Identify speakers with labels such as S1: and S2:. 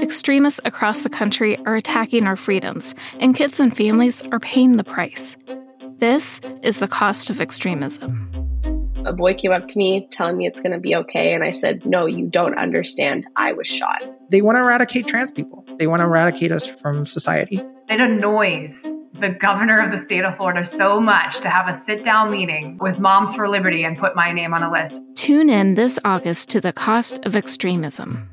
S1: Extremists across the country are attacking our freedoms, and kids and families are paying the price. This is the cost of extremism.
S2: A boy came up to me telling me it's going to be okay. And I said, No, you don't understand. I was shot.
S3: They want to eradicate trans people, they want to eradicate us from society.
S4: It annoys the governor of the state of Florida so much to have a sit down meeting with Moms for Liberty and put my name on a list.
S1: Tune in this August to The Cost of Extremism.